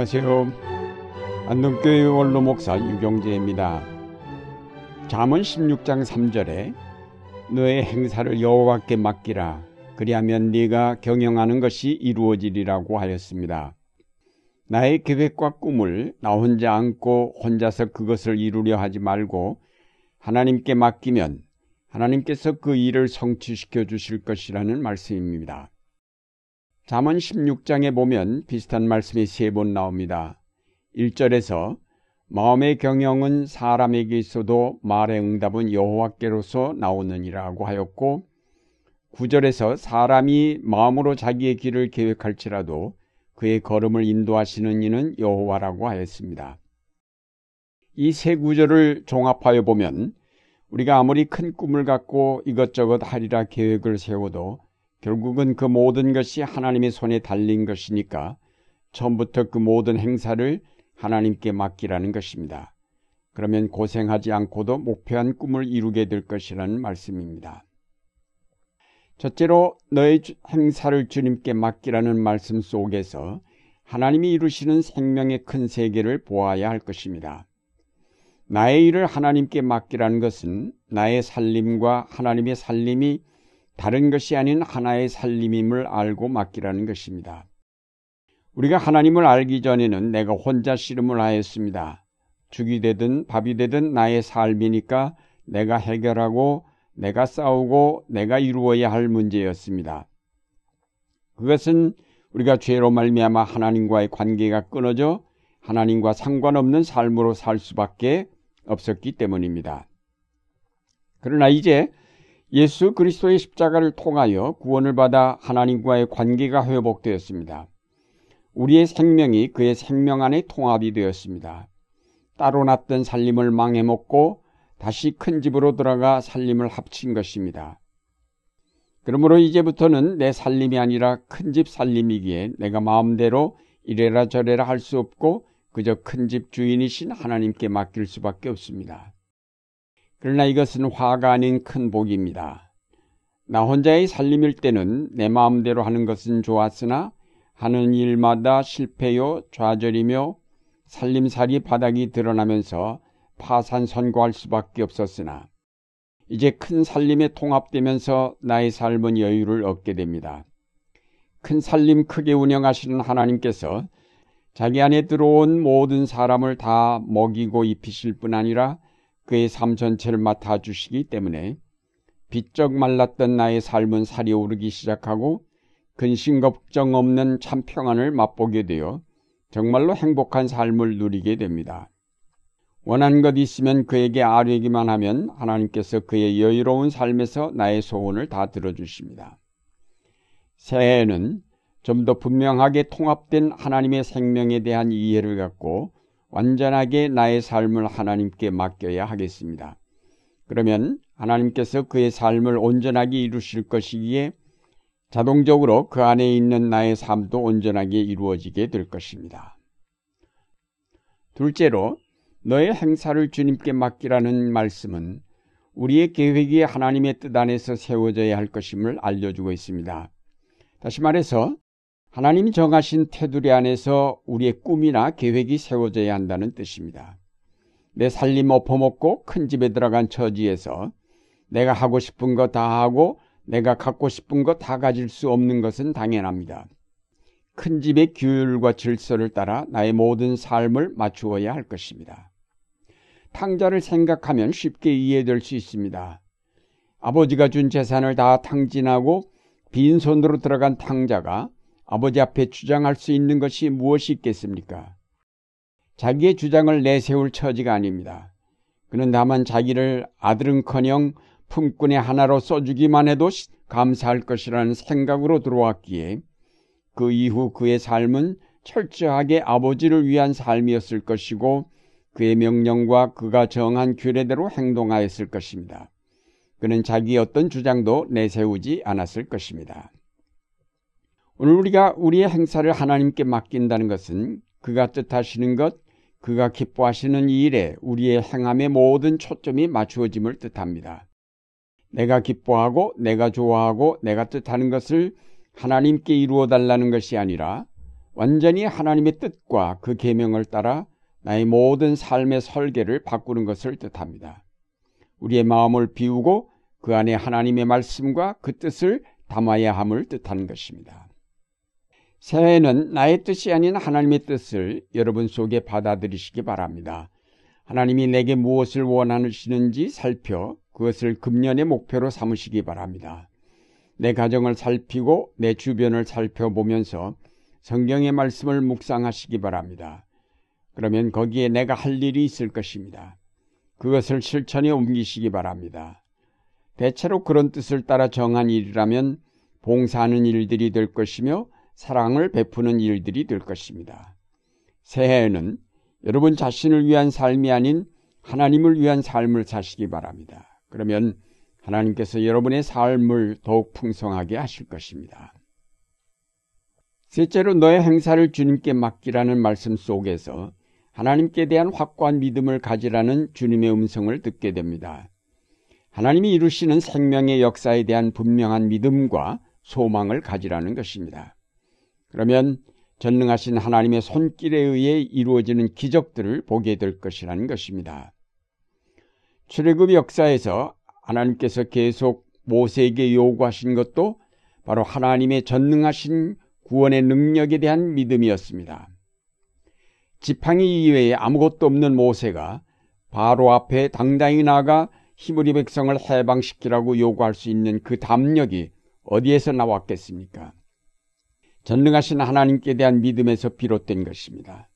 안녕하세요. 안동교회 원로 목사 유경재입니다. 잠언 16장 3절에 너의 행사를 여호와께 맡기라 그리하면 네가 경영하는 것이 이루어지리라고 하였습니다. 나의 계획과 꿈을 나 혼자 안고 혼자서 그것을 이루려 하지 말고 하나님께 맡기면 하나님께서 그 일을 성취시켜 주실 것이라는 말씀입니다. 잠언 16장에 보면 비슷한 말씀이 세 번 나옵니다. 1절에서 마음의 경영은 사람에게 있어도 말의 응답은 여호와께로서 나오느니라고 하였고 9절에서 사람이 마음으로 자기의 길을 계획할지라도 그의 걸음을 인도하시는 이는 여호와라고 하였습니다. 이 세 구절을 종합하여 보면 우리가 아무리 큰 꿈을 갖고 이것저것 하리라 계획을 세워도 결국은 그 모든 것이 하나님의 손에 달린 것이니까 처음부터 그 모든 행사를 하나님께 맡기라는 것입니다. 그러면 고생하지 않고도 목표한 꿈을 이루게 될 것이라는 말씀입니다. 첫째로 너의 행사를 주님께 맡기라는 말씀 속에서 하나님이 이루시는 생명의 큰 세계를 보아야 할 것입니다. 나의 일을 하나님께 맡기라는 것은 나의 살림과 하나님의 살림이 다른 것이 아닌 하나의 살림임을 알고 맡기라는 것입니다. 우리가 하나님을 알기 전에는 내가 혼자 씨름을 하였습니다. 죽이 되든 밥이 되든 나의 삶이니까 내가 해결하고 내가 싸우고 내가 이루어야 할 문제였습니다. 그것은 우리가 죄로 말미암아 하나님과의 관계가 끊어져 하나님과 상관없는 삶으로 살 수밖에 없었기 때문입니다. 그러나 이제 예수 그리스도의 십자가를 통하여 구원을 받아 하나님과의 관계가 회복되었습니다. 우리의 생명이 그의 생명 안에 통합이 되었습니다. 따로 났던 살림을 망해먹고 다시 큰 집으로 들어가 살림을 합친 것입니다. 그러므로 이제부터는 내 살림이 아니라 큰 집 살림이기에 내가 마음대로 이래라 저래라 할 수 없고 그저 큰 집 주인이신 하나님께 맡길 수밖에 없습니다. 그러나 이것은 화가 아닌 큰 복입니다. 나 혼자의 살림일 때는 내 마음대로 하는 것은 좋았으나 하는 일마다 실패요 좌절이며 살림살이 바닥이 드러나면서 파산 선고할 수밖에 없었으나 이제 큰 살림에 통합되면서 나의 삶은 여유를 얻게 됩니다. 큰 살림 크게 운영하시는 하나님께서 자기 안에 들어온 모든 사람을 다 먹이고 입히실 뿐 아니라 그의 삶 전체를 맡아 주시기 때문에 비쩍 말랐던 나의 삶은 살이 오르기 시작하고 근심 걱정 없는 참 평안을 맛보게 되어 정말로 행복한 삶을 누리게 됩니다. 원한 것 있으면 그에게 아뢰기만 하면 하나님께서 그의 여유로운 삶에서 나의 소원을 다 들어주십니다. 새해에는 좀 더 분명하게 통합된 하나님의 생명에 대한 이해를 갖고 완전하게 나의 삶을 하나님께 맡겨야 하겠습니다. 그러면 하나님께서 그의 삶을 온전하게 이루실 것이기에 자동적으로 그 안에 있는 나의 삶도 온전하게 이루어지게 될 것입니다. 둘째로 너의 행사를 주님께 맡기라는 말씀은 우리의 계획이 하나님의 뜻 안에서 세워져야 할 것임을 알려주고 있습니다. 다시 말해서 하나님이 정하신 테두리 안에서 우리의 꿈이나 계획이 세워져야 한다는 뜻입니다. 내 살림 엎어먹고 큰 집에 들어간 처지에서 내가 하고 싶은 거 다 하고 내가 갖고 싶은 거 다 가질 수 없는 것은 당연합니다. 큰 집의 규율과 질서를 따라 나의 모든 삶을 맞추어야 할 것입니다. 탕자를 생각하면 쉽게 이해될 수 있습니다. 아버지가 준 재산을 다 탕진하고 빈손으로 들어간 탕자가 아버지 앞에 주장할 수 있는 것이 무엇이 있겠습니까? 자기의 주장을 내세울 처지가 아닙니다. 그는 다만 자기를 아들은커녕 품꾼의 하나로 써주기만 해도 감사할 것이라는 생각으로 들어왔기에 그 이후 그의 삶은 철저하게 아버지를 위한 삶이었을 것이고 그의 명령과 그가 정한 규례대로 행동하였을 것입니다. 그는 자기 어떤 주장도 내세우지 않았을 것입니다. 오늘 우리가 우리의 행사를 하나님께 맡긴다는 것은 그가 뜻하시는 것, 그가 기뻐하시는 일에 우리의 행함의 모든 초점이 맞추어짐을 뜻합니다. 내가 기뻐하고 내가 좋아하고 내가 뜻하는 것을 하나님께 이루어 달라는 것이 아니라 완전히 하나님의 뜻과 그 계명을 따라 나의 모든 삶의 설계를 바꾸는 것을 뜻합니다. 우리의 마음을 비우고 그 안에 하나님의 말씀과 그 뜻을 담아야 함을 뜻하는 것입니다. 새해는 나의 뜻이 아닌 하나님의 뜻을 여러분 속에 받아들이시기 바랍니다. 하나님이 내게 무엇을 원하시는지 살펴 그것을 금년의 목표로 삼으시기 바랍니다. 내 가정을 살피고 내 주변을 살펴보면서 성경의 말씀을 묵상하시기 바랍니다. 그러면 거기에 내가 할 일이 있을 것입니다. 그것을 실천에 옮기시기 바랍니다. 대체로 그런 뜻을 따라 정한 일이라면 봉사하는 일들이 될 것이며 사랑을 베푸는 일들이 될 것입니다. 새해에는 여러분 자신을 위한 삶이 아닌 하나님을 위한 삶을 사시기 바랍니다. 그러면 하나님께서 여러분의 삶을 더욱 풍성하게 하실 것입니다. 셋째로 너의 행사를 주님께 맡기라는 말씀 속에서 하나님께 대한 확고한 믿음을 가지라는 주님의 음성을 듣게 됩니다. 하나님이 이루시는 생명의 역사에 대한 분명한 믿음과 소망을 가지라는 것입니다. 그러면 전능하신 하나님의 손길에 의해 이루어지는 기적들을 보게 될 것이라는 것입니다. 출애굽 역사에서 하나님께서 계속 모세에게 요구하신 것도 바로 하나님의 전능하신 구원의 능력에 대한 믿음이었습니다. 지팡이 이외에 아무것도 없는 모세가 바로 앞에 당당히 나가 히브리 백성을 해방시키라고 요구할 수 있는 그 담력이 어디에서 나왔겠습니까? 전능하신 하나님께 대한 믿음에서 비롯된 것입니다.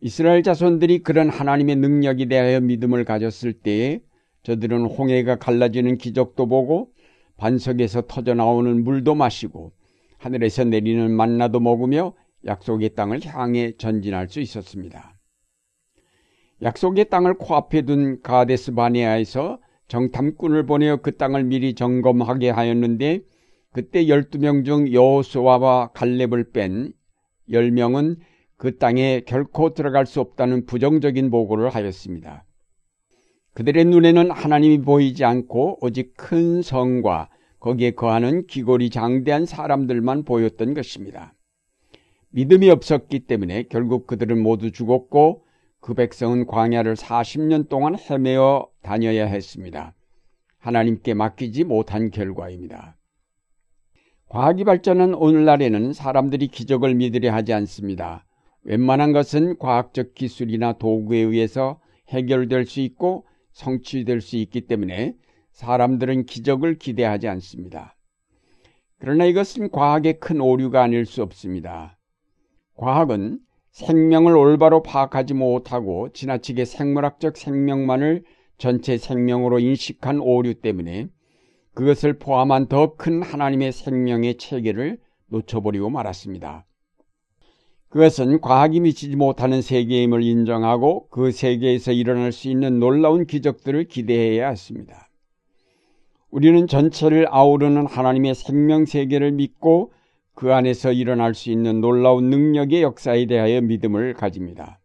이스라엘 자손들이 그런 하나님의 능력에 대하여 믿음을 가졌을 때에 저들은 홍해가 갈라지는 기적도 보고 반석에서 터져 나오는 물도 마시고 하늘에서 내리는 만나도 먹으며 약속의 땅을 향해 전진할 수 있었습니다. 약속의 땅을 코앞에 둔 가데스 바네아에서 정탐꾼을 보내어 그 땅을 미리 점검하게 하였는데 그때 12명 중 여호수아와 갈렙을 뺀 10명은 그 땅에 결코 들어갈 수 없다는 부정적인 보고를 하였습니다. 그들의 눈에는 하나님이 보이지 않고 오직 큰 성과 거기에 거하는 귀골이 장대한 사람들만 보였던 것입니다. 믿음이 없었기 때문에 결국 그들은 모두 죽었고 그 백성은 광야를 40년 동안 헤매어 다녀야 했습니다. 하나님께 맡기지 못한 결과입니다. 과학이 발전한 오늘날에는 사람들이 기적을 믿으려 하지 않습니다. 웬만한 것은 과학적 기술이나 도구에 의해서 해결될 수 있고 성취될 수 있기 때문에 사람들은 기적을 기대하지 않습니다. 그러나 이것은 과학의 큰 오류가 아닐 수 없습니다. 과학은 생명을 올바로 파악하지 못하고 지나치게 생물학적 생명만을 전체 생명으로 인식한 오류 때문에 그것을 포함한 더 큰 하나님의 생명의 체계를 놓쳐버리고 말았습니다. 그것은 과학이 미치지 못하는 세계임을 인정하고 그 세계에서 일어날 수 있는 놀라운 기적들을 기대해야 했습니다. 우리는 전체를 아우르는 하나님의 생명 세계를 믿고 그 안에서 일어날 수 있는 놀라운 능력의 역사에 대하여 믿음을 가집니다.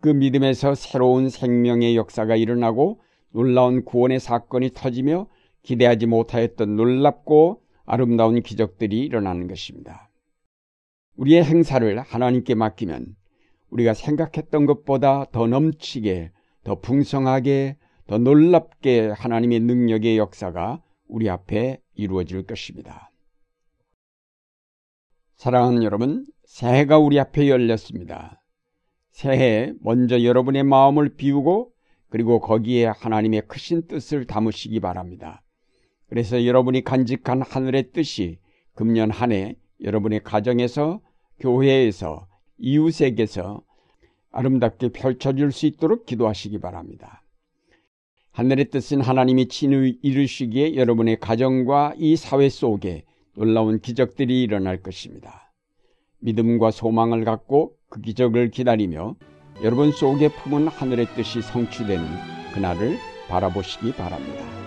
그 믿음에서 새로운 생명의 역사가 일어나고 놀라운 구원의 사건이 터지며 기대하지 못하였던 놀랍고 아름다운 기적들이 일어나는 것입니다. 우리의 행사를 하나님께 맡기면 우리가 생각했던 것보다 더 넘치게, 더 풍성하게, 더 놀랍게 하나님의 능력의 역사가 우리 앞에 이루어질 것입니다. 사랑하는 여러분, 새해가 우리 앞에 열렸습니다. 새해 먼저 여러분의 마음을 비우고 그리고 거기에 하나님의 크신 뜻을 담으시기 바랍니다. 그래서 여러분이 간직한 하늘의 뜻이 금년 한 해 여러분의 가정에서 교회에서 이웃에게서 아름답게 펼쳐질 수 있도록 기도하시기 바랍니다. 하늘의 뜻은 하나님이 친히 이루시기에 여러분의 가정과 이 사회 속에 놀라운 기적들이 일어날 것입니다. 믿음과 소망을 갖고 그 기적을 기다리며 여러분 속에 품은 하늘의 뜻이 성취되는 그날을 바라보시기 바랍니다.